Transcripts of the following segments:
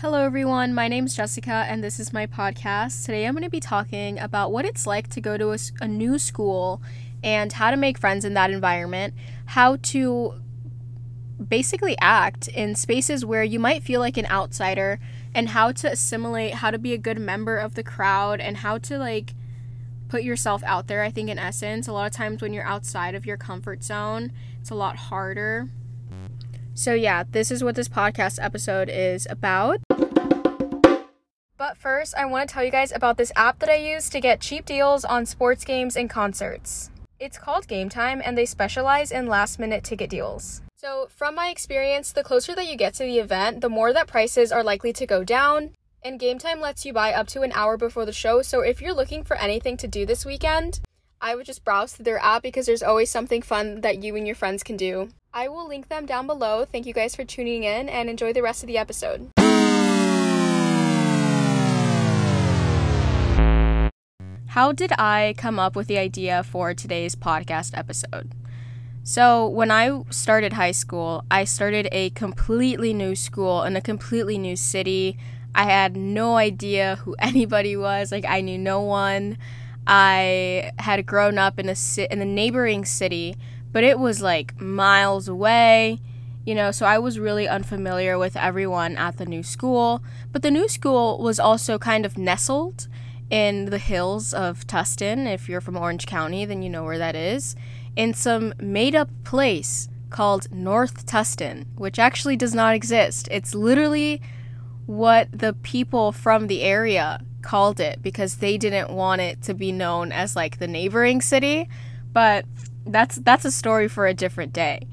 Hello, everyone. My name's Jessica, and this is my podcast. Today, I'm going to be talking about what it's like to go to a, a, new school and how to make friends in that environment, how to basically act in spaces where you might feel like an outsider, and how to assimilate, how to be a good member of the crowd, and how to like put yourself out there. I think, in essence, a lot of times when you're outside of your comfort zone, it's a lot harder. So, yeah, this is what this podcast episode is about. But first, I want to tell you guys about this app that I use to get cheap deals on sports games and concerts. It's called Gametime, and they specialize in last minute ticket deals. So, from my experience, the closer that you get to the event, the more that prices are likely to go down. And Gametime lets you buy up to an hour before the show, so if you're looking for anything to do this weekend, I would just browse through their app because there's always something fun that you and your friends can do. I will link them down below. Thank you guys for tuning in and enjoy the rest of the episode. How did I come up with the idea for today's podcast episode? So, when I started high school, I started a completely new school in a completely new city. I had no idea who anybody was, like I knew no one. I had grown up in a in the neighboring city but it was like miles away, you know, so I was really unfamiliar with everyone at the new school. But the new school was also kind of nestled in the hills of Tustin. If you're from Orange County, then you know where that is. In some made up place called North Tustin, which actually does not exist. It's literally what the people from the area called it because they didn't want it to be known as like the neighboring city. But that's that's a story for a different day.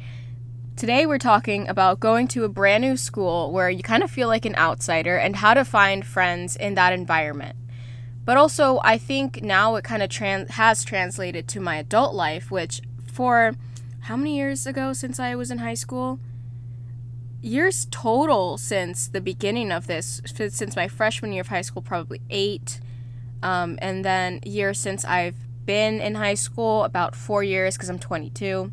Today we're talking about going to a brand new school where you kind of feel like an outsider and how to find friends in that environment. But also, I think now it kind of trans- has translated to my adult life, which for how many years ago since I was in high school? Years total since the beginning of this, since my freshman year of high school, probably eight. Um, and then years since I've been in high school about four years because I'm 22.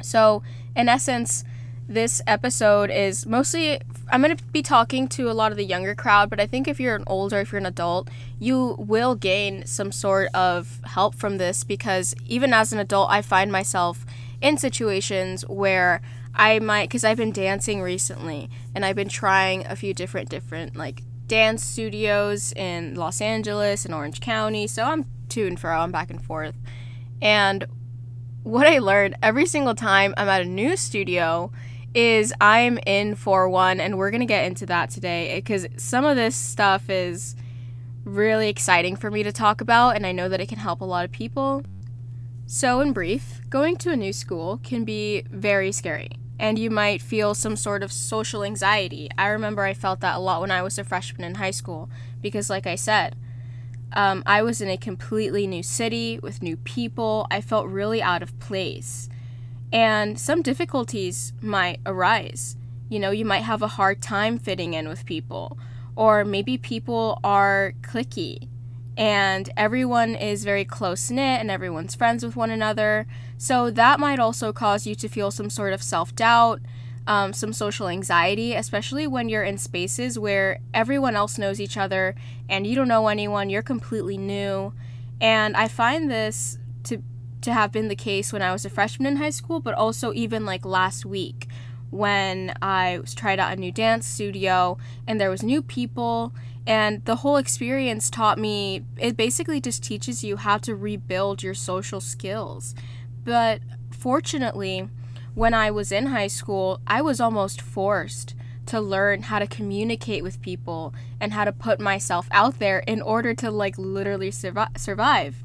So, in essence, this episode is mostly I'm going to be talking to a lot of the younger crowd, but I think if you're an older, if you're an adult, you will gain some sort of help from this because even as an adult, I find myself in situations where I might cuz I've been dancing recently and I've been trying a few different different like dance studios in Los Angeles and Orange County. So I'm to and fro, I'm back and forth. And what I learned every single time I'm at a new studio is I'm in for one, and we're gonna get into that today because some of this stuff is really exciting for me to talk about, and I know that it can help a lot of people. So, in brief, going to a new school can be very scary, and you might feel some sort of social anxiety. I remember I felt that a lot when I was a freshman in high school because, like I said, um, I was in a completely new city with new people. I felt really out of place. And some difficulties might arise. You know, you might have a hard time fitting in with people, or maybe people are clicky and everyone is very close knit and everyone's friends with one another. So that might also cause you to feel some sort of self doubt um, some social anxiety, especially when you're in spaces where everyone else knows each other and you don't know anyone, you're completely new. And I find this to to have been the case when I was a freshman in high school, but also even like last week when I was tried out a new dance studio and there was new people and the whole experience taught me it basically just teaches you how to rebuild your social skills. But fortunately, when I was in high school, I was almost forced to learn how to communicate with people and how to put myself out there in order to like literally survi- survive.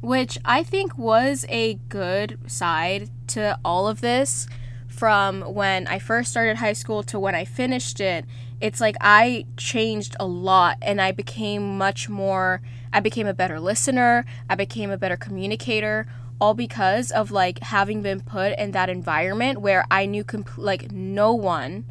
Which I think was a good side to all of this from when I first started high school to when I finished it. It's like I changed a lot and I became much more, I became a better listener, I became a better communicator all because of like having been put in that environment where I knew comp- like no one.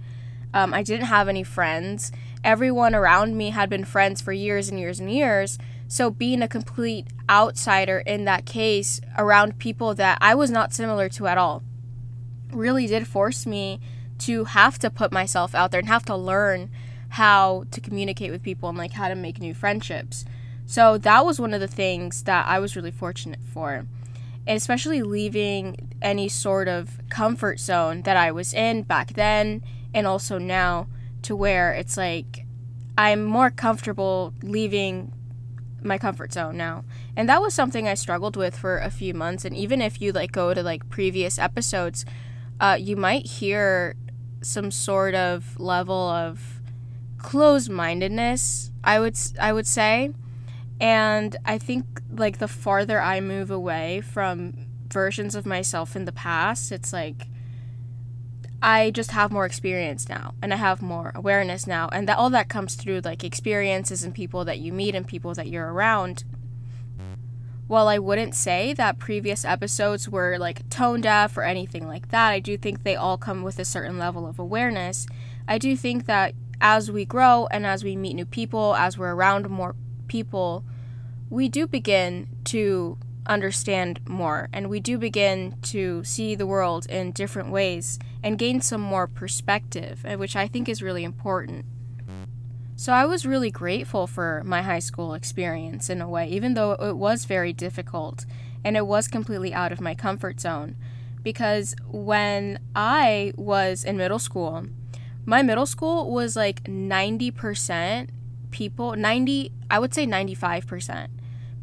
Um, I didn't have any friends. Everyone around me had been friends for years and years and years. So being a complete outsider in that case around people that I was not similar to at all really did force me to have to put myself out there and have to learn how to communicate with people and like how to make new friendships. So that was one of the things that I was really fortunate for. Especially leaving any sort of comfort zone that I was in back then and also now to where it's like I'm more comfortable leaving my comfort zone now. And that was something I struggled with for a few months and even if you like go to like previous episodes, uh, you might hear some sort of level of closed-mindedness, I would I would say. And I think like the farther I move away from versions of myself in the past, it's like I just have more experience now and I have more awareness now and that all that comes through like experiences and people that you meet and people that you're around. While I wouldn't say that previous episodes were like tone deaf or anything like that, I do think they all come with a certain level of awareness. I do think that as we grow and as we meet new people, as we're around more people, we do begin to understand more and we do begin to see the world in different ways and gain some more perspective, uh, which I think is really important. So I was really grateful for my high school experience in a way, even though it was very difficult and it was completely out of my comfort zone. Because when I was in middle school, my middle school was like 90% people, 90, I would say 95%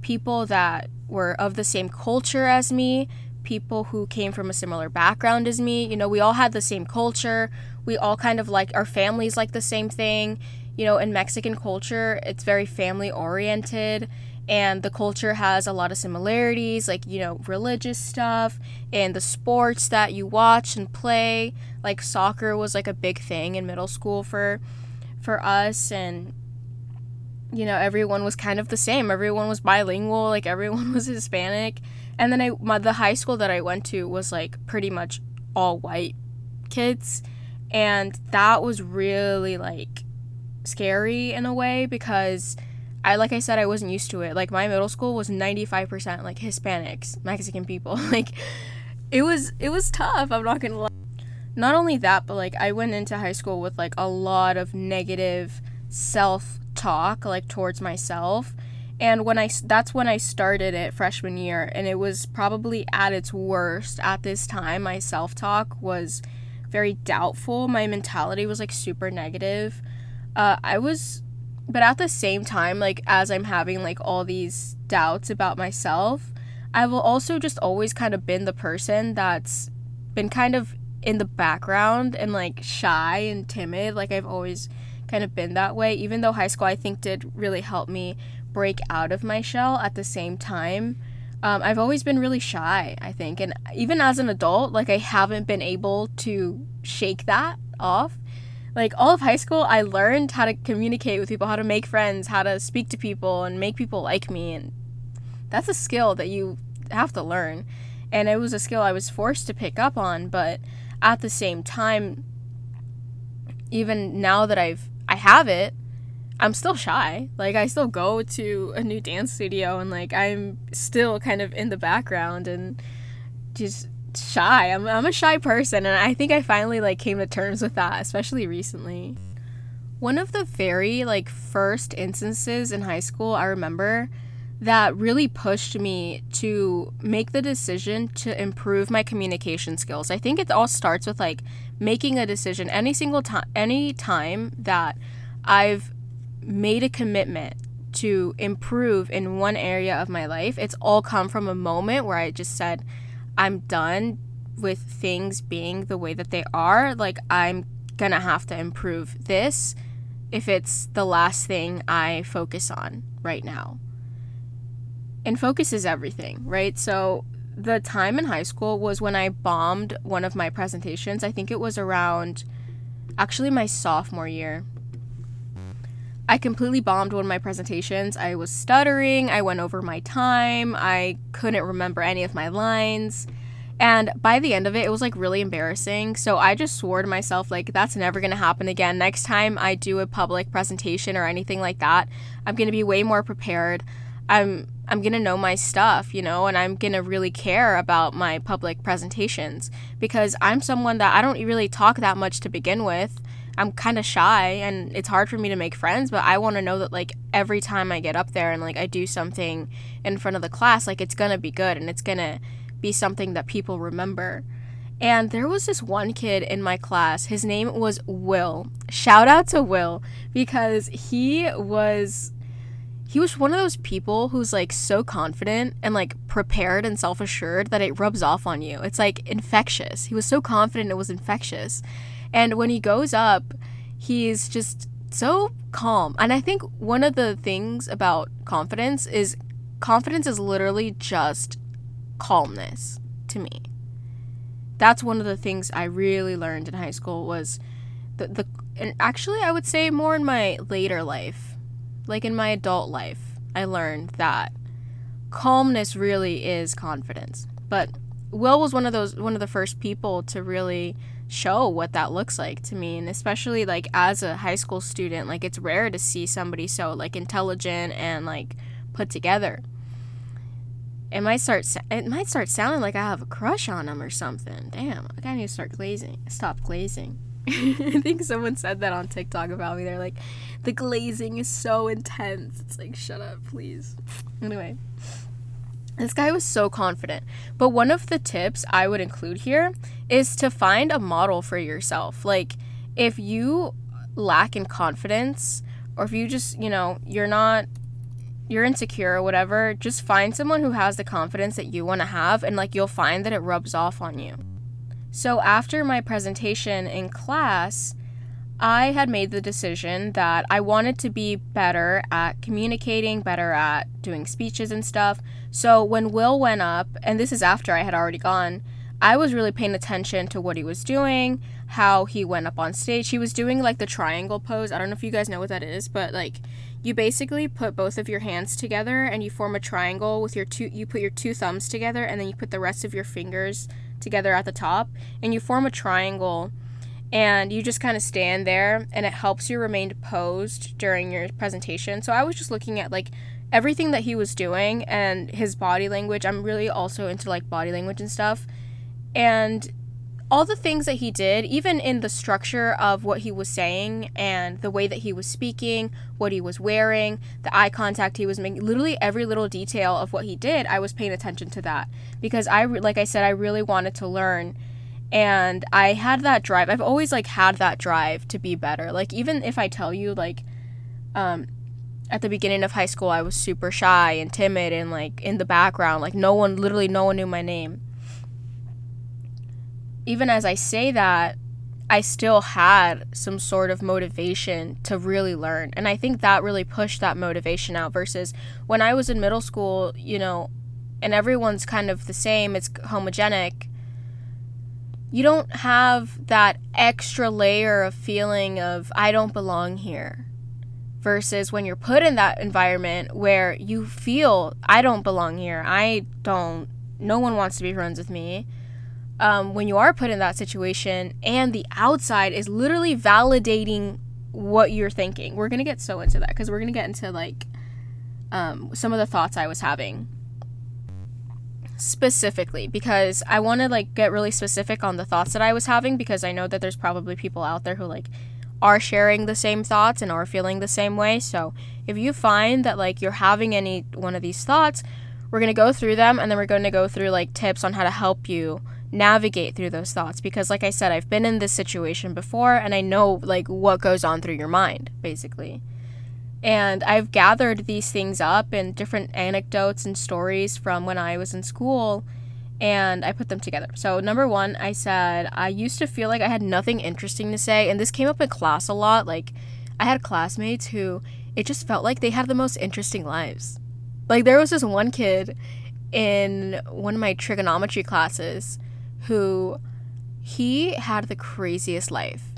people that were of the same culture as me, people who came from a similar background as me. You know, we all had the same culture. We all kind of like our families like the same thing. You know, in Mexican culture, it's very family oriented and the culture has a lot of similarities like you know religious stuff and the sports that you watch and play like soccer was like a big thing in middle school for for us and you know everyone was kind of the same. Everyone was bilingual like everyone was hispanic. And then i my, the high school that i went to was like pretty much all white kids. And that was really like scary in a way because i like i said i wasn't used to it. Like my middle school was 95% like hispanics mexican people. Like it was it was tough i'm not gonna lie. Not only that but like i went into high school with like a lot of negative self talk like towards myself. And when i that's when i started it freshman year and it was probably at its worst at this time my self-talk was very doubtful. My mentality was like super negative. Uh, i was but at the same time like as i'm having like all these doubts about myself i've also just always kind of been the person that's been kind of in the background and like shy and timid. Like i've always kind of been that way, even though high school I think did really help me break out of my shell at the same time. Um, I've always been really shy, I think. And even as an adult, like I haven't been able to shake that off. Like all of high school, I learned how to communicate with people, how to make friends, how to speak to people and make people like me. And that's a skill that you have to learn. And it was a skill I was forced to pick up on. But at the same time, even now that I've I have it. I'm still shy. Like I still go to a new dance studio and like I'm still kind of in the background and just shy. I'm I'm a shy person and I think I finally like came to terms with that, especially recently. One of the very like first instances in high school I remember that really pushed me to make the decision to improve my communication skills. I think it all starts with like making a decision any single time any time that I've made a commitment to improve in one area of my life. It's all come from a moment where I just said I'm done with things being the way that they are. Like I'm to have to improve this if it's the last thing I focus on right now and focus is everything, right? So the time in high school was when I bombed one of my presentations. I think it was around actually my sophomore year. I completely bombed one of my presentations. I was stuttering, I went over my time, I couldn't remember any of my lines. And by the end of it, it was like really embarrassing. So I just swore to myself, like, that's never gonna happen again. Next time I do a public presentation or anything like that, I'm gonna be way more prepared. I'm I'm going to know my stuff, you know, and I'm going to really care about my public presentations because I'm someone that I don't really talk that much to begin with. I'm kind of shy and it's hard for me to make friends, but I want to know that like every time I get up there and like I do something in front of the class, like it's going to be good and it's going to be something that people remember. And there was this one kid in my class. His name was Will. Shout out to Will because he was he was one of those people who's like so confident and like prepared and self-assured that it rubs off on you. It's like infectious. He was so confident it was infectious. And when he goes up, he's just so calm. And I think one of the things about confidence is confidence is literally just calmness to me. That's one of the things I really learned in high school was the the and actually I would say more in my later life. Like in my adult life, I learned that calmness really is confidence. But Will was one of those one of the first people to really show what that looks like to me. And especially like as a high school student like it's rare to see somebody so like intelligent and like put together. It might start it might start sounding like i have a crush on him or something. Damn i need to start glazing stop glazing i think someone said that on tiktok about me they're like the glazing is so intense it's like shut up please anyway this guy was so confident. But one of the tips I would include here is to find a model for yourself. Like, if you lack in confidence, or if you just, you know, you're not, you're insecure or whatever, just find someone who has the confidence that you want to have, and like you'll find that it rubs off on you. So, after my presentation in class, I had made the decision that I wanted to be better at communicating, better at doing speeches and stuff. So when Will went up, and this is after I had already gone, I was really paying attention to what he was doing, how he went up on stage. He was doing like the triangle pose. I don't know if you guys know what that is, but like you basically put both of your hands together and you form a triangle with your two you put your two thumbs together and then you put the rest of your fingers together at the top and you form a triangle and you just kind of stand there and it helps you remain posed during your presentation. So I was just looking at like everything that he was doing and his body language. I'm really also into like body language and stuff. And all the things that he did, even in the structure of what he was saying and the way that he was speaking, what he was wearing, the eye contact he was making, literally every little detail of what he did, I was paying attention to that because I like I said I really wanted to learn and I had that drive. I've always like had that drive to be better. Like even if I tell you like um at the beginning of high school I was super shy and timid and like in the background, like no one literally no one knew my name. Even as I say that, I still had some sort of motivation to really learn. And I think that really pushed that motivation out versus when I was in middle school, you know, and everyone's kind of the same, it's homogenic you don't have that extra layer of feeling of I don't belong here. Versus when you're put in that environment where you feel I don't belong here. I don't no one wants to be friends with me. Um, when you are put in that situation and the outside is literally validating what you're thinking. We're gonna get so into that because we're gonna get into like um, some of the thoughts I was having specifically because I want to like get really specific on the thoughts that I was having because I know that there's probably people out there who like are sharing the same thoughts and are feeling the same way. So, if you find that like you're having any one of these thoughts, we're going to go through them and then we're going to go through like tips on how to help you navigate through those thoughts because like I said, I've been in this situation before and I know like what goes on through your mind, basically. And I've gathered these things up and different anecdotes and stories from when I was in school and I put them together. So, number one, I said I used to feel like I had nothing interesting to say, and this came up in class a lot. Like, I had classmates who it just felt like they had the most interesting lives. Like, there was this one kid in one of my trigonometry classes who he had the craziest life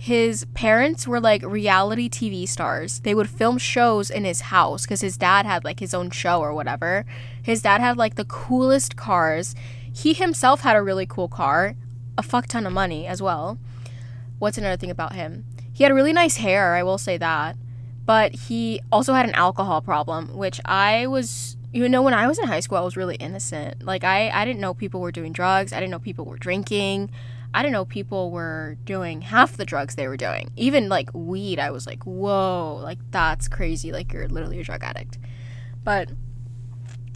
his parents were like reality TV stars. They would film shows in his house because his dad had like his own show or whatever. His dad had like the coolest cars. He himself had a really cool car, a fuck ton of money as well. What's another thing about him? He had really nice hair, I will say that. But he also had an alcohol problem, which I was you know when I was in high school I was really innocent. Like I I didn't know people were doing drugs. I didn't know people were drinking. I didn't know people were doing half the drugs they were doing. Even like weed, I was like, whoa, like that's crazy. Like you're literally a drug addict. But,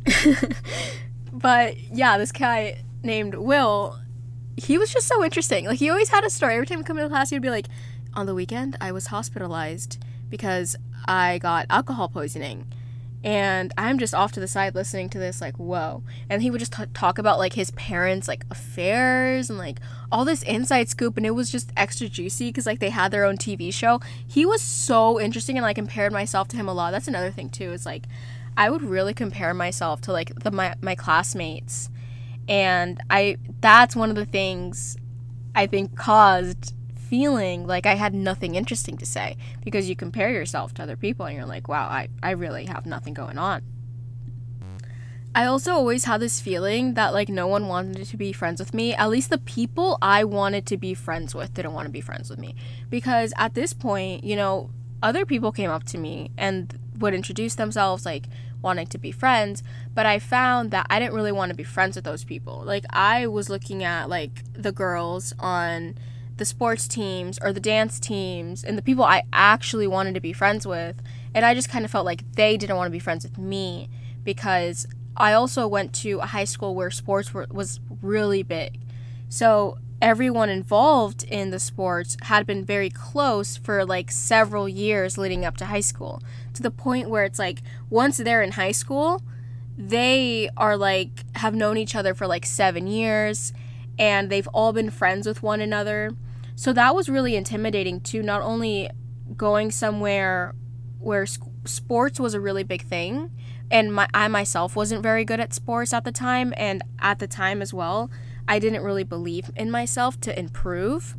but yeah, this guy named Will, he was just so interesting. Like he always had a story. Every time he come into class, he'd be like, on the weekend, I was hospitalized because I got alcohol poisoning and I'm just off to the side listening to this, like, whoa. And he would just t- talk about like his parents' like affairs and like all this inside scoop, and it was just extra juicy because like they had their own TV show. He was so interesting, and I compared myself to him a lot. That's another thing too. Is like I would really compare myself to like the my my classmates, and I that's one of the things I think caused feeling like I had nothing interesting to say because you compare yourself to other people and you're like, wow, I, I really have nothing going on. I also always had this feeling that like no one wanted to be friends with me. At least the people I wanted to be friends with didn't want to be friends with me. Because at this point, you know, other people came up to me and would introduce themselves like wanting to be friends, but I found that I didn't really want to be friends with those people. Like I was looking at like the girls on the sports teams or the dance teams and the people I actually wanted to be friends with. And I just kind of felt like they didn't want to be friends with me because I also went to a high school where sports were, was really big. So everyone involved in the sports had been very close for like several years leading up to high school to the point where it's like once they're in high school, they are like have known each other for like seven years and they've all been friends with one another. So that was really intimidating too, not only going somewhere where sports was a really big thing and my I myself wasn't very good at sports at the time and at the time as well, I didn't really believe in myself to improve.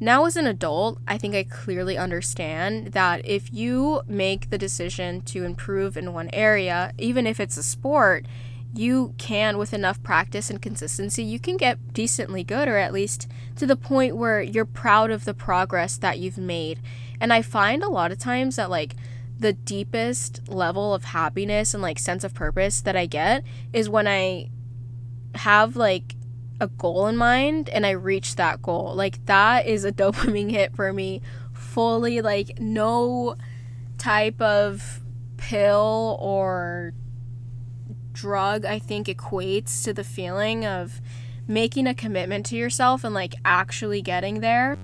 Now as an adult, I think I clearly understand that if you make the decision to improve in one area, even if it's a sport, you can with enough practice and consistency you can get decently good or at least to the point where you're proud of the progress that you've made. And i find a lot of times that like the deepest level of happiness and like sense of purpose that i get is when i have like a goal in mind and i reach that goal. Like that is a dopamine hit for me fully. Like no type of pill or drug I think equates to the feeling of making a commitment to yourself and like actually getting there.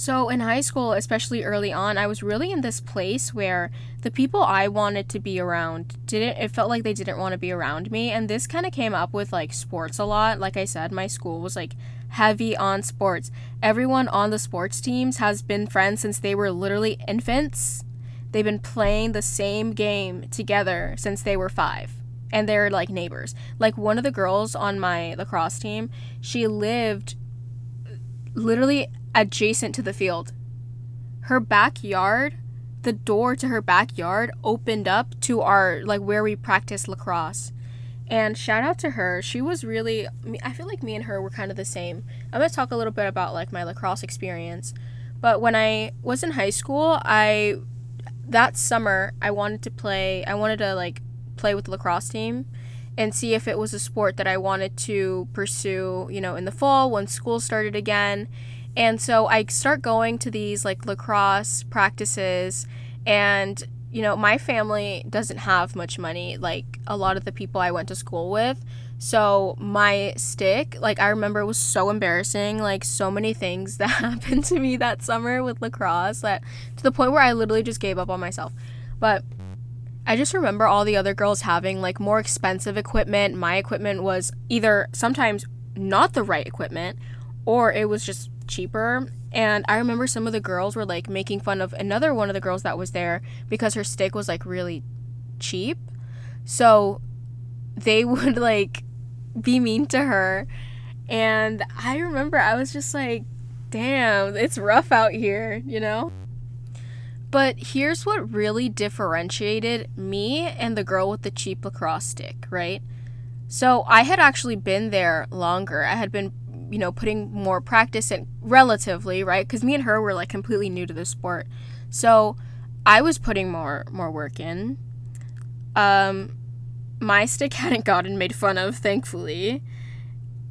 So in high school, especially early on, I was really in this place where the people I wanted to be around didn't it felt like they didn't want to be around me and this kind of came up with like sports a lot. Like I said, my school was like heavy on sports. Everyone on the sports teams has been friends since they were literally infants. They've been playing the same game together since they were 5 and they're like neighbors. Like one of the girls on my lacrosse team, she lived literally adjacent to the field. Her backyard, the door to her backyard opened up to our like where we practice lacrosse. And shout out to her. She was really I feel like me and her were kind of the same. I'm going to talk a little bit about like my lacrosse experience. But when I was in high school, I that summer I wanted to play I wanted to like play with the lacrosse team and see if it was a sport that I wanted to pursue, you know, in the fall when school started again. And so I start going to these like lacrosse practices and you know, my family doesn't have much money like a lot of the people I went to school with. So my stick, like I remember it was so embarrassing, like so many things that happened to me that summer with lacrosse that to the point where I literally just gave up on myself. But I just remember all the other girls having like more expensive equipment. My equipment was either sometimes not the right equipment or it was just cheaper. And I remember some of the girls were like making fun of another one of the girls that was there because her stick was like really cheap. So they would like be mean to her. And I remember I was just like, damn, it's rough out here, you know? But here's what really differentiated me and the girl with the cheap lacrosse stick, right? So I had actually been there longer. I had been, you know, putting more practice in relatively, right? Because me and her were like completely new to the sport. So I was putting more more work in. Um my stick hadn't gotten made fun of, thankfully.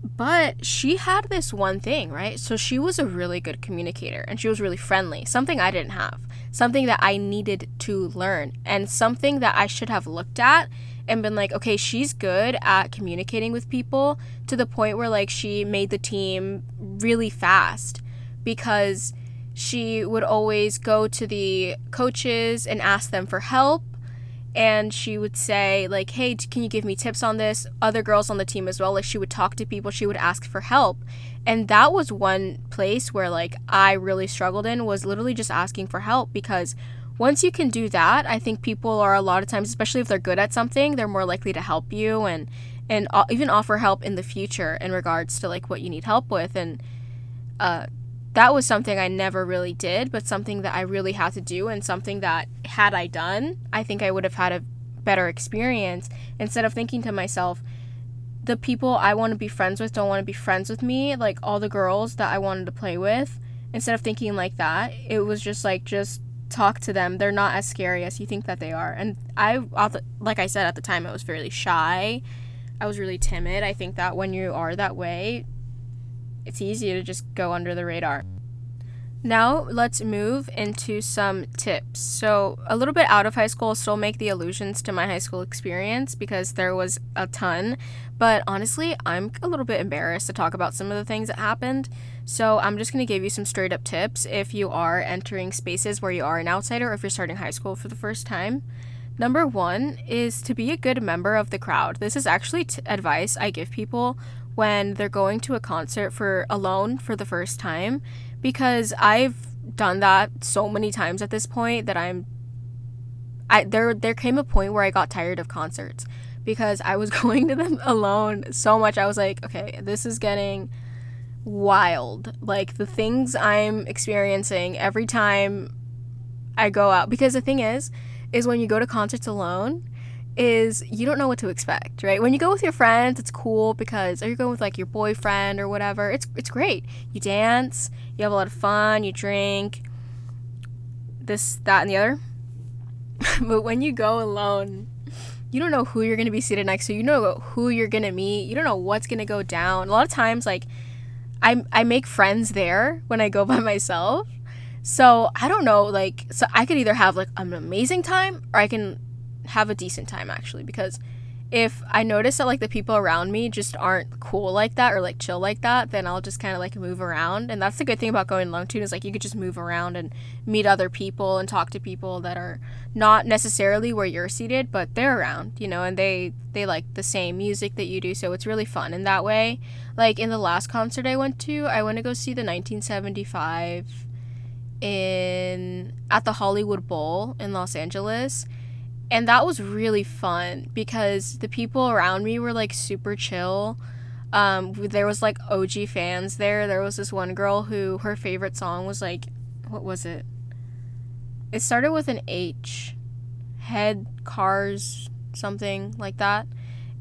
but she had this one thing, right? So she was a really good communicator and she was really friendly, something I didn't have, something that I needed to learn, and something that I should have looked at and been like, okay, she's good at communicating with people to the point where like she made the team really fast because she would always go to the coaches and ask them for help and she would say like hey can you give me tips on this? Other girls on the team as well like she would talk to people she would ask for help. And that was one place where like i really struggled in was literally just asking for help because once you can do that i think people are a lot of times especially if they're good at something they're more likely to help you and and even offer help in the future in regards to like what you need help with. And uh that was something I never really did, but something that I really had to do, and something that had I done, I think I would have had a better experience instead of thinking to myself, the people I want to be friends with don't want to be friends with me, like all the girls that I wanted to play with. Instead of thinking like that, it was just like, just talk to them. They're not as scary as you think that they are. And I, like I said at the time, I was fairly shy. I was really timid. I think that when you are that way, it's easy to just go under the radar. Now, let's move into some tips. So, a little bit out of high school, still make the allusions to my high school experience because there was a ton. But honestly, I'm a little bit embarrassed to talk about some of the things that happened. So, I'm just going to give you some straight up tips if you are entering spaces where you are an outsider or if you're starting high school for the first time. Number one is to be a good member of the crowd. This is actually t- advice I give people when they're going to a concert for alone for the first time because I've done that so many times at this point that I'm I there there came a point where I got tired of concerts because I was going to them alone so much. I was like, okay, this is getting wild. Like the things I'm experiencing every time I go out because the thing is is when you go to concerts alone, is you don't know what to expect, right? When you go with your friends, it's cool because or you're going with like your boyfriend or whatever. It's it's great. You dance, you have a lot of fun, you drink, this, that, and the other. but when you go alone, you don't know who you're gonna be seated next to. You know who you're gonna meet. You don't know what's gonna go down. A lot of times, like I I make friends there when I go by myself. So I don't know, like so I could either have like an amazing time or I can have a decent time actually because if I notice that like the people around me just aren't cool like that or like chill like that, then I'll just kind of like move around. And that's the good thing about going alone too is like you could just move around and meet other people and talk to people that are not necessarily where you're seated, but they're around, you know, and they they like the same music that you do, so it's really fun in that way. Like in the last concert I went to, I went to go see the 1975 in at the Hollywood Bowl in Los Angeles and that was really fun because the people around me were like super chill. Um, there was like OG fans there. There was this one girl who her favorite song was like, what was it? It started with an H, head cars something like that.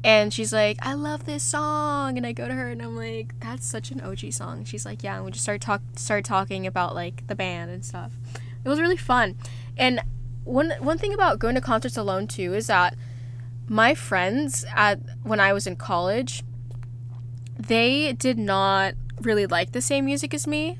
And she's like, I love this song. And I go to her and I'm like, that's such an OG song. She's like, yeah. And we just start talk start talking about like the band and stuff. It was really fun. And one one thing about going to concerts alone too is that my friends at when I was in college, they did not really like the same music as me.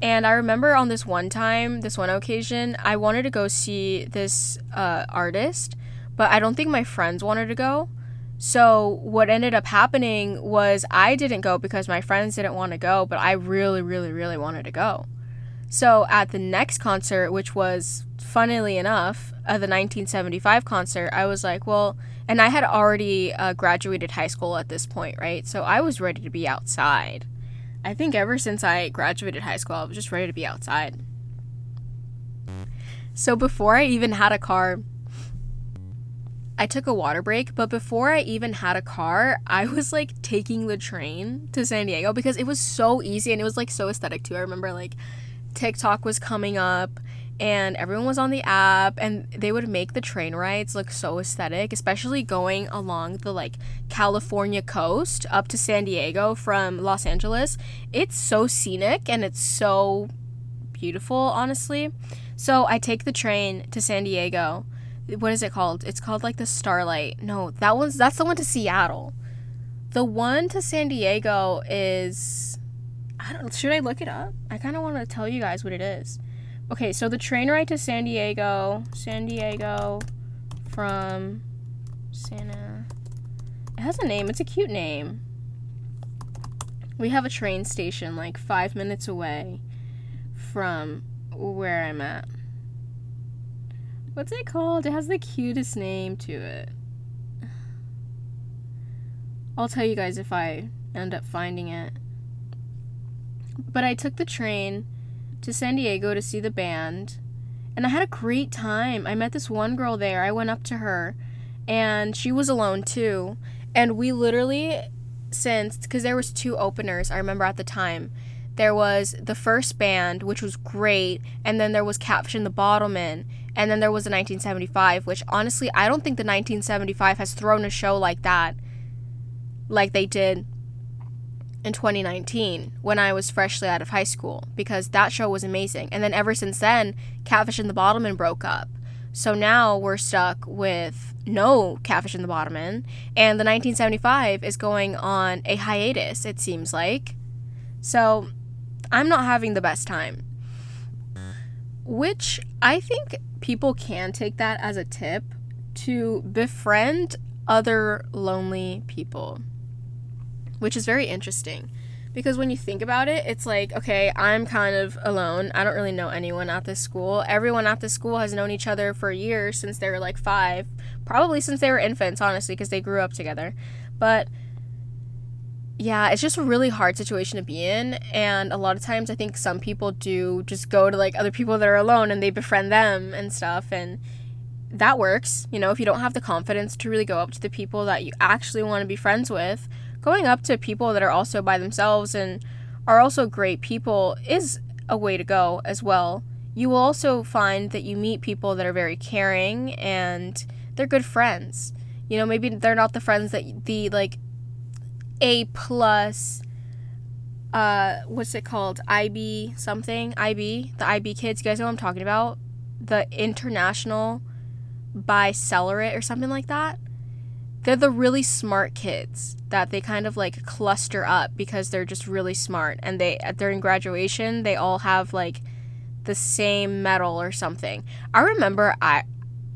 And I remember on this one time, this one occasion, I wanted to go see this uh, artist, but I don't think my friends wanted to go. So what ended up happening was I didn't go because my friends didn't want to go, but I really, really, really wanted to go. So at the next concert, which was funnily enough, uh, the 1975 concert, I was like, well, and I had already uh, graduated high school at this point, right? So I was ready to be outside. I think ever since I graduated high school, I was just ready to be outside. So before I even had a car, I took a water break, but before I even had a car, I was like taking the train to San Diego because it was so easy and it was like so aesthetic too. I remember like TikTok was coming up and everyone was on the app and they would make the train rides look so aesthetic especially going along the like california coast up to san diego from los angeles. It's so scenic and it's so beautiful honestly. So i take the train to san diego. What is it called? It's called like the starlight. No that one's that's the one to seattle. The one to San Diego is I don't should I look it up? I kind of want to tell you guys what it is. Okay, so the train ride to San Diego, San Diego from Santa. It has a name. It's a cute name. We have a train station like 5 minutes away from where I'm at. What's it called? It has the cutest name to it. I'll tell you guys if I end up finding it. But I took the train to San Diego to see the band, and I had a great time. I met this one girl there. I went up to her, and she was alone too. And we literally, since, because there was two openers, I remember at the time, there was the first band, which was great, and then there was and the Bottlemen, and then there was the 1975, which honestly, I don't think the 1975 has thrown a show like that, like they did in 2019 when I was freshly out of high school, because that show was amazing. And then ever since then, Catfish and the Bottlemen broke up. So now we're stuck with no Catfish and the Bottlemen, and the 1975 is going on a hiatus, it seems like. So I'm not having the best time. Which I think people can take that as a tip to befriend other lonely people, which is very interesting. Because when you think about it, it's like, okay, I'm kind of alone. I don't really know anyone at this school. Everyone at this school has known each other for years since they were like five, probably since they were infants, honestly, because they grew up together. But yeah, it's just a really hard situation to be in. And a lot of times, I think some people do just go to like other people that are alone and they befriend them and stuff. And that works. You know, if you don't have the confidence to really go up to the people that you actually want to be friends with, going up to people that are also by themselves and are also great people is a way to go as well. You will also find that you meet people that are very caring and they're good friends. You know, maybe they're not the friends that the like a plus uh what's it called? Ib something? Ib the ib kids you guys know what i'm talking about? The international baccalaureate or something like that they're the really smart kids that they kind of like cluster up because they're just really smart and they during graduation they all have like the same medal or something i remember i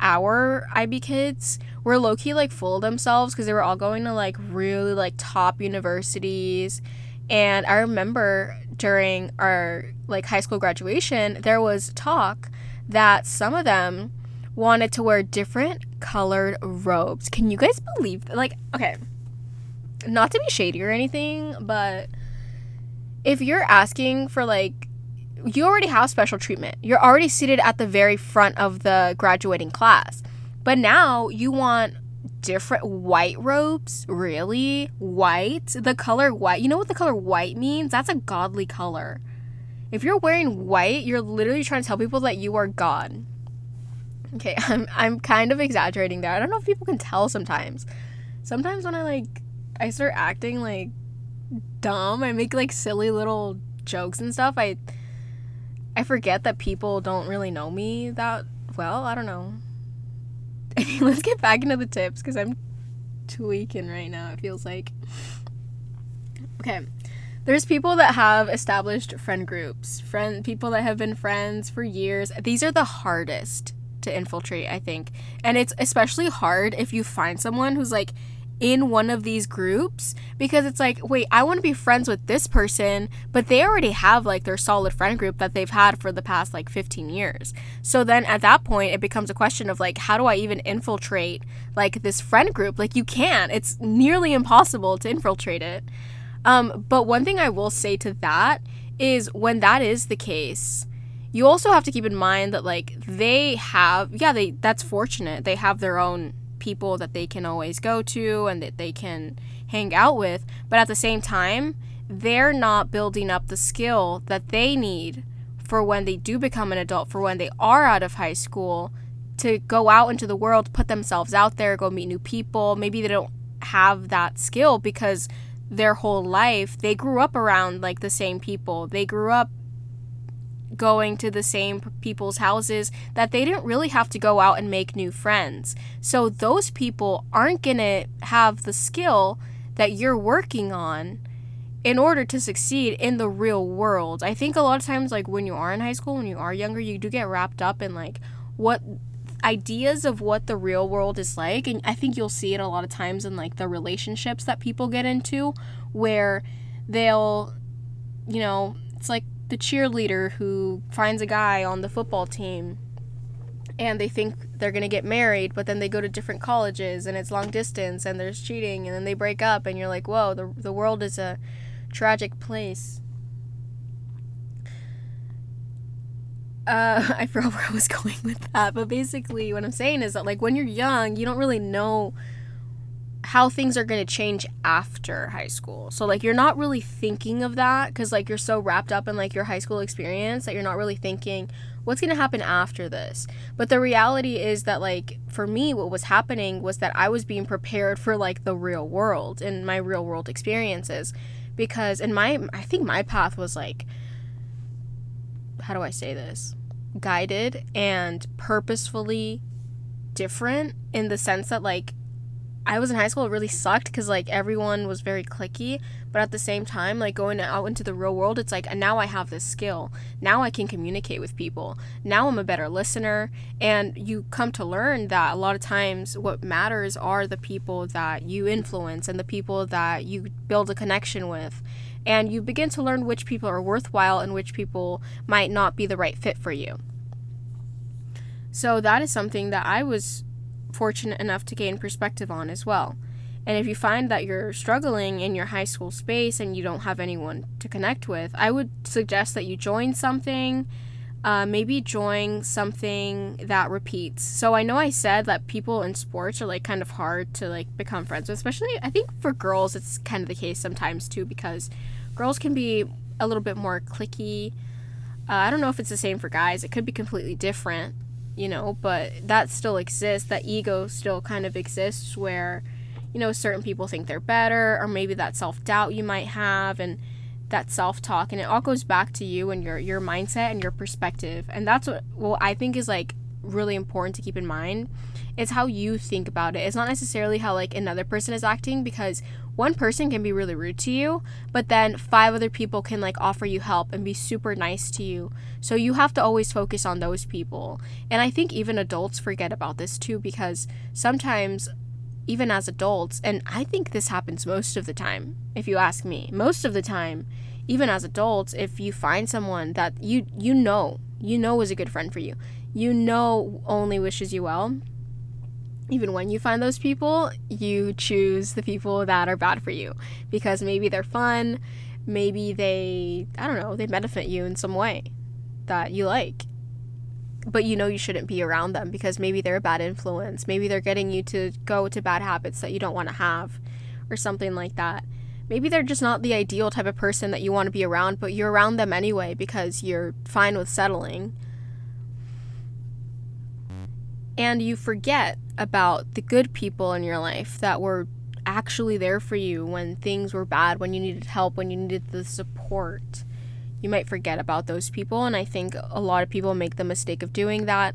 our ib kids were low key like full of themselves because they were all going to like really like top universities. And I remember during our like high school graduation, there was talk that some of them wanted to wear different colored robes. Can you guys believe that? Like, okay, not to be shady or anything, but if you're asking for like, you already have special treatment. You're already seated at the very front of the graduating class. But now you want different white robes? Really? White? The color white. You know what the color white means? That's a godly color. If you're wearing white, you're literally trying to tell people that you are God. Okay, I'm I'm kind of exaggerating there. I don't know if people can tell sometimes. Sometimes when I like I start acting like dumb, I make like silly little jokes and stuff. I I forget that people don't really know me that well. I don't know. let's get back into the tips because I'm tweaking right now, it feels like. Okay. There's people that have established friend groups, friend people that have been friends for years. These are the hardest to infiltrate, I think. And it's especially hard if you find someone who's like in one of these groups because it's like, wait, I want to be friends with this person, but they already have like their solid friend group that they've had for the past like 15 years. So then at that point, it becomes a question of like, how do I even infiltrate like this friend group? Like, you can't, it's nearly impossible to infiltrate it. Um, but one thing I will say to that is when that is the case, you also have to keep in mind that like they have, yeah, they that's fortunate. They have their own people that they can always go to and that they can hang out with. But at the same time, they're not building up the skill that they need for when they do become an adult, for when they are out of high school, to go out into the world, put themselves out there, go meet new people. Maybe they don't have that skill because their whole life they grew up around like the same people. They grew up going to the same people's houses that they didn't really have to go out and make new friends. So those people aren't going to have the skill that you're working on in order to succeed in the real world. I think a lot of times like when you are in high school, when you are younger, you do get wrapped up in like what ideas of what the real world is like and I think you'll see it a lot of times in like the relationships that people get into where they'll you know, it's like the cheerleader who finds a guy on the football team and they think they're going to get married, but then they go to different colleges and it's long distance and there's cheating and then they break up and you're like, whoa, the, the world is a tragic place. Uh, I forgot where I was going with that, but basically, what I'm saying is that, like, when you're young, you don't really know how things are going to change after high school. So like you're not really thinking of that cuz like you're so wrapped up in like your high school experience that you're not really thinking what's going to happen after this. But the reality is that like for me what was happening was that I was being prepared for like the real world and my real world experiences because in my I think my path was like how do I say this? guided and purposefully different in the sense that like I was in high school, it really sucked because like everyone was very cliquey. But at the same time, like going out into the real world, it's like now I have this skill. Now I can communicate with people. Now I'm a better listener. And you come to learn that a lot of times what matters are the people that you influence and the people that you build a connection with. And you begin to learn which people are worthwhile and which people might not be the right fit for you. So that is something that I was fortunate enough to gain perspective on as well. And if you find that you're struggling in your high school space and you don't have anyone to connect with, I would suggest that you join something. Uh, maybe join something that repeats. So I know I said that people in sports are like kind of hard to like become friends with, especially I think for girls it's kind of the case sometimes too because girls can be a little bit more cliquey. Uh, I don't know if it's the same for guys. It could be completely different you know, but that still exists. That ego still kind of exists where, you know, certain people think they're better, or maybe that self doubt you might have, and that self talk, and it all goes back to you and your your mindset and your perspective, and that's what well I think is like really important to keep in mind. It's how you think about it. It's not necessarily how like another person is acting because one person can be really rude to you, but then five other people can like offer you help and be super nice to you. So you have to always focus on those people. And I think even adults forget about this too because sometimes even as adults, and I think this happens most of the time, if you ask me, most of the time, even as adults, if you find someone that you you know, you know is a good friend for you, you know only wishes you well, even when you find those people, you choose the people that are bad for you because maybe they're fun, maybe they, I don't know, they benefit you in some way that you like. But you know you shouldn't be around them because maybe they're a bad influence. Maybe they're getting you to go to bad habits that you don't want to have or something like that. Maybe they're just not the ideal type of person that you want to be around, but you're around them anyway because you're fine with settling and you forget about the good people in your life that were actually there for you when things were bad, when you needed help, when you needed the support. You might forget about those people, and I think a lot of people make the mistake of doing that.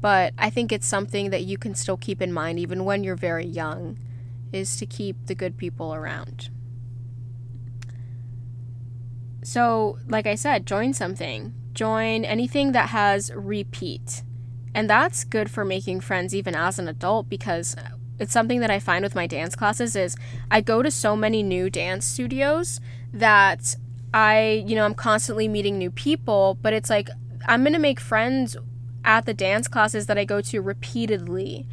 But I think it's something that you can still keep in mind even when you're very young is to keep the good people around. So, like I said, join something. Join anything that has repeat and that's good for making friends even as an adult because it's something that I find with my dance classes is I go to so many new dance studios that I, you know, I'm constantly meeting new people, but it's like I'm going to make friends at the dance classes that I go to repeatedly.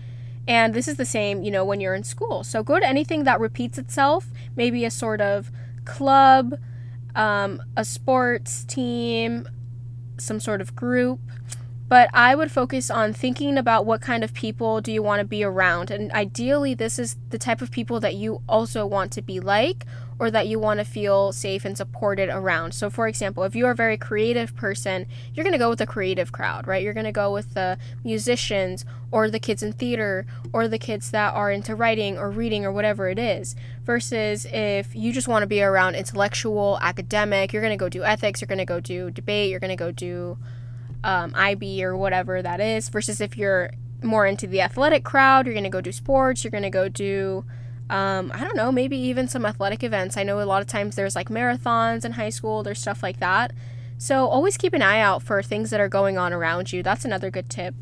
And this is the same, you know, when you're in school. So go to anything that repeats itself, maybe a sort of club, um, a sports team, some sort of group but I would focus on thinking about what kind of people do you want to be around. And ideally, this is the type of people that you also want to be like or that you want to feel safe and supported around. So, for example, if you're a very creative person, you're going to go with the creative crowd, right? You're going to go with the musicians or the kids in theater or the kids that are into writing or reading or whatever it is. Versus if you just want to be around intellectual, academic, you're going to go do ethics, you're going to go do debate, you're going to go do um, IB or whatever that is, versus if you're more into the athletic crowd, you're going to go do sports, you're going to go do Um, I don't know, maybe even some athletic events. I know a lot of times there's like marathons in high school, there's stuff like that. So always keep an eye out for things that are going on around you. That's another good tip.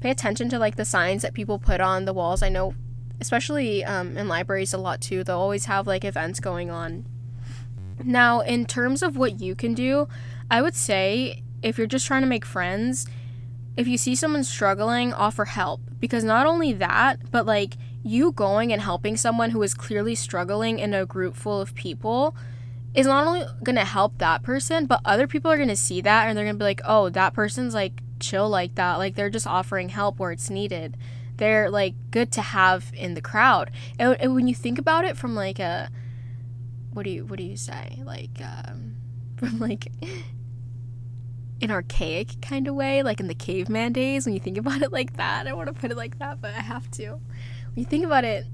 Pay attention to like the signs that people put on the walls. I know, especially um, in libraries, a lot too. They'll always have like events going on. Now, in terms of what you can do, I would say if you're just trying to make friends, if you see someone struggling, offer help. Because not only that, but like you going and helping someone who is clearly struggling in a group full of people is not only going to help that person, but other people are going to see that and they're going to be like, oh, that person's like chill like that. Like they're just offering help where it's needed. They're like good to have in the crowd. And, and when you think about it from like a, what do you, what do you say? Like, um, from like an archaic kind of way, like in the caveman days, when you think about it like that. I don't want to put it like that, but I have to. When you think about it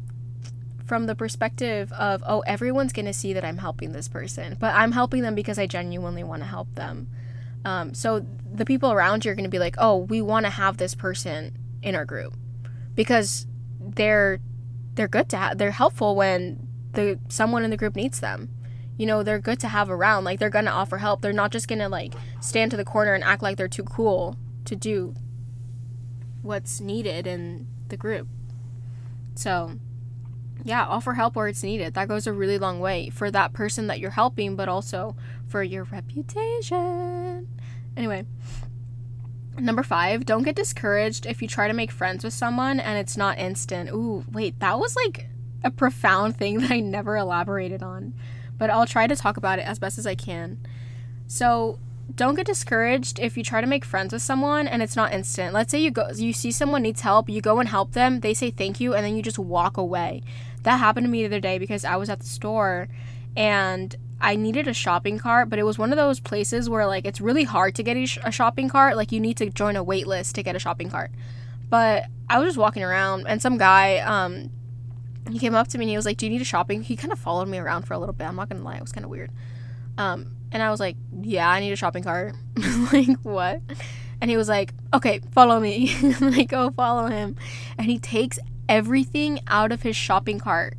from the perspective of, oh, everyone's going to see that I'm helping this person, but I'm helping them because I genuinely want to help them. Um, so the people around you are going to be like, oh, we want to have this person in our group because they're they're good to have. They're helpful when the someone in the group needs them you know, they're good to have around. Like they're gonna offer help. They're not just gonna like stand to the corner and act like they're too cool to do what's needed in the group. So, yeah, offer help where it's needed. That goes a really long way for that person that you're helping, but also for your reputation. Anyway, number five, don't get discouraged if you try to make friends with someone and it's not instant. Ooh, wait, that was like a profound thing that I never elaborated on but I'll try to talk about it as best as I can. So, don't get discouraged if you try to make friends with someone and it's not instant. Let's say you go you see someone needs help, you go and help them, they say thank you and then you just walk away. That happened to me the other day because I was at the store and I needed a shopping cart, but it was one of those places where like it's really hard to get a, sh- a shopping cart, like you need to join a wait list to get a shopping cart. But I was just walking around and some guy um he came up to me and he was like, "Do you need a shopping?" He kind of followed me around for a little bit. I'm not gonna lie, it was kind of weird. Um, and I was like, "Yeah, I need a shopping cart." like what? And he was like, "Okay, follow me." I'm like, "Go follow him," and he takes everything out of his shopping cart.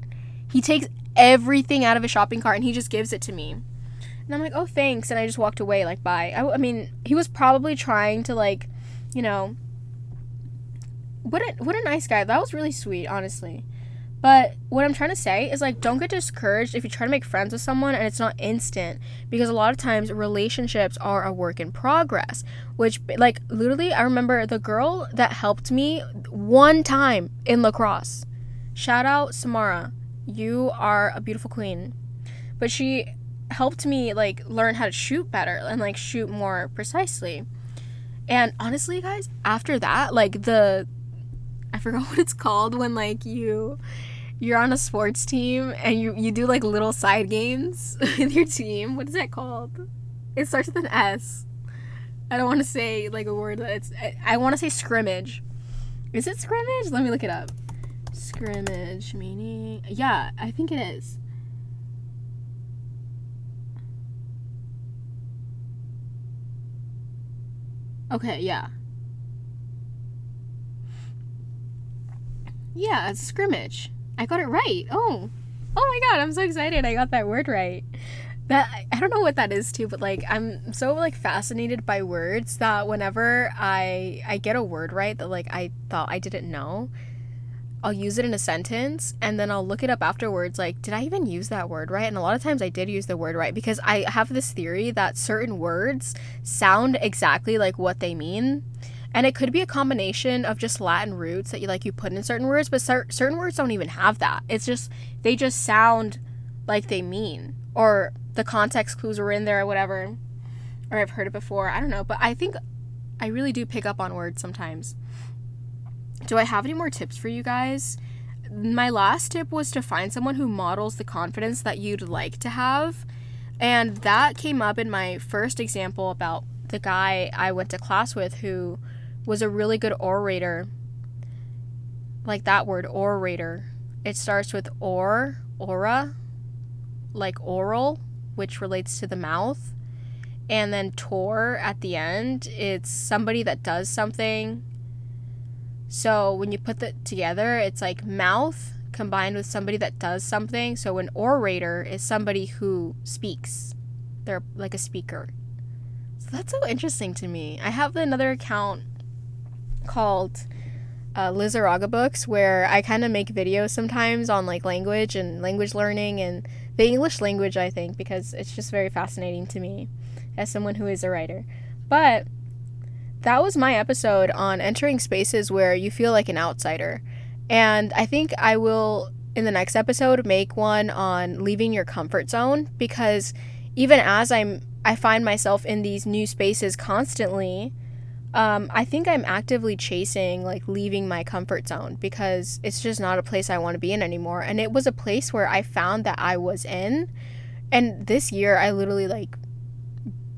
He takes everything out of his shopping cart and he just gives it to me. And I'm like, "Oh, thanks," and I just walked away. Like, bye. I, I mean, he was probably trying to like, you know. What a what a nice guy. That was really sweet, honestly. But what I'm trying to say is like don't get discouraged if you try to make friends with someone and it's not instant because a lot of times relationships are a work in progress. Which like literally I remember the girl that helped me one time in lacrosse. Shout out Samara. You are a beautiful queen. But she helped me like learn how to shoot better and like shoot more precisely. And honestly, guys, after that, like the I forgot what it's called when like you you're on a sports team and you you do like little side games with your team. What is that called? It starts with an S. I don't want to say like a word that it's I, I want to say scrimmage. Is it scrimmage? Let me look it up. Scrimmage meaning Yeah, I think it is. Okay, yeah. Yeah, it's scrimmage. I got it right. Oh, oh my god, I'm so excited. I got that word right. That I don't know what that is too, but like I'm so like fascinated by words that whenever I I get a word right that like I thought I didn't know, I'll use it in a sentence and then I'll look it up afterwards like did I even use that word right? And a lot of times I did use the word right because I have this theory that certain words sound exactly like what they mean and it could be a combination of just latin roots that you like you put in certain words but cer- certain words don't even have that. It's just they just sound like they mean or the context clues were in there or whatever or i've heard it before. I don't know but i think i really do pick up on words sometimes. Do i have any more tips for you guys? My last tip was to find someone who models the confidence that you'd like to have and that came up in my first example about the guy I went to class with who was a really good orator. Like that word, orator. It starts with or, aura, like oral, which relates to the mouth. And then tor at the end, it's somebody that does something. So when you put that together, it's like mouth combined with somebody that does something. So an orator is somebody who speaks. They're like a speaker. So that's so interesting to me. I have another account called uh, Lizaraga Books where I kind of make videos sometimes on like language and language learning and the English language, I think, because it's just very fascinating to me as someone who is a writer. But that was my episode on entering spaces where you feel like an outsider. And I think I will, in the next episode, make one on leaving your comfort zone because even as I'm, I find myself in these new spaces constantly. Um, I think I'm actively chasing like leaving my comfort zone because it's just not a place I want to be in anymore. And it was a place where I found that I was in. And this year, I literally like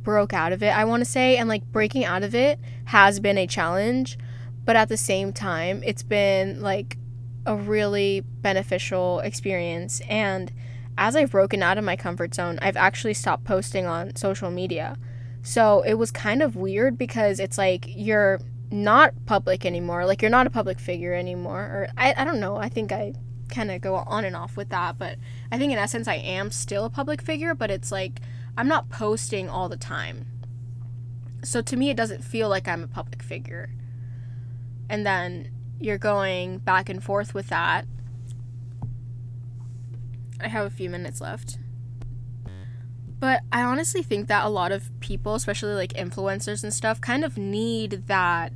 broke out of it, I want to say. And like breaking out of it has been a challenge. But at the same time, it's been like a really beneficial experience. And as I've broken out of my comfort zone, I've actually stopped posting on social media. So it was kind of weird because it's like you're not public anymore. Like you're not a public figure anymore. Or I, I don't know. I think I kind of go on and off with that. But I think in essence, I am still a public figure, but it's like I'm not posting all the time. So to me, it doesn't feel like I'm a public figure. And then you're going back and forth with that. I have a few minutes left. But I honestly think that a lot of people, especially like influencers and stuff, kind of need that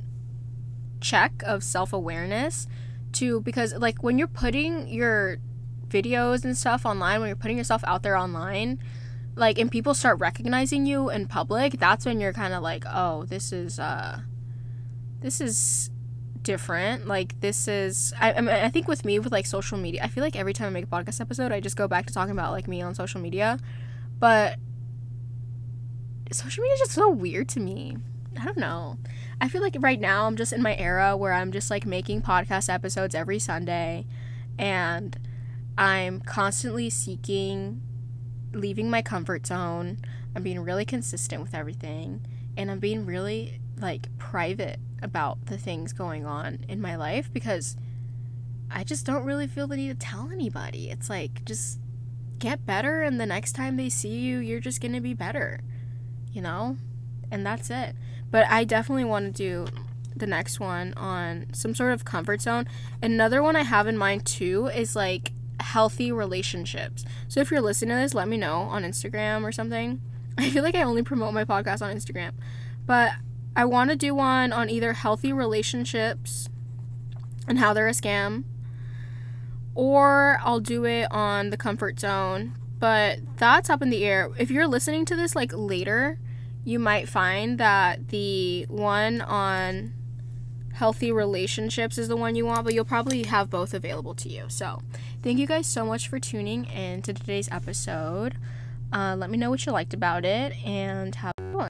check of self awareness to because like when you're putting your videos and stuff online, when you're putting yourself out there online, like and people start recognizing you in public that's when you're kind of like oh this is uh this is different. Like this is I, I, mean, I think with me with like social media i feel like every time i make a podcast episode i just go back to talking about like me on social media but social media is just so weird to me i don't know i feel like right now i'm just in my era where i'm just like making podcast episodes every sunday and i'm constantly seeking leaving my comfort zone. I'm being really consistent with everything. And I'm being really like private about the things going on in my life because I just don't really feel the need to tell anybody. It's like just get better and the next time they see you, you're just going to be better. You know? And that's it. But I definitely want to do the next one on some sort of comfort zone. Another one I have in mind too is like healthy relationships. So if you're listening to this, let me know on Instagram or something. I feel like I only promote my podcast on Instagram. But I want to do one on either healthy relationships and how they're a scam, or I'll do it on the comfort zone. But that's up in the air. If you're listening to this like later, you might find that the one on healthy relationships is the one you want, but you'll probably have both available to you. So, thank you guys so much for tuning in to today's episode. Uh, let me know what you liked about it and have fun.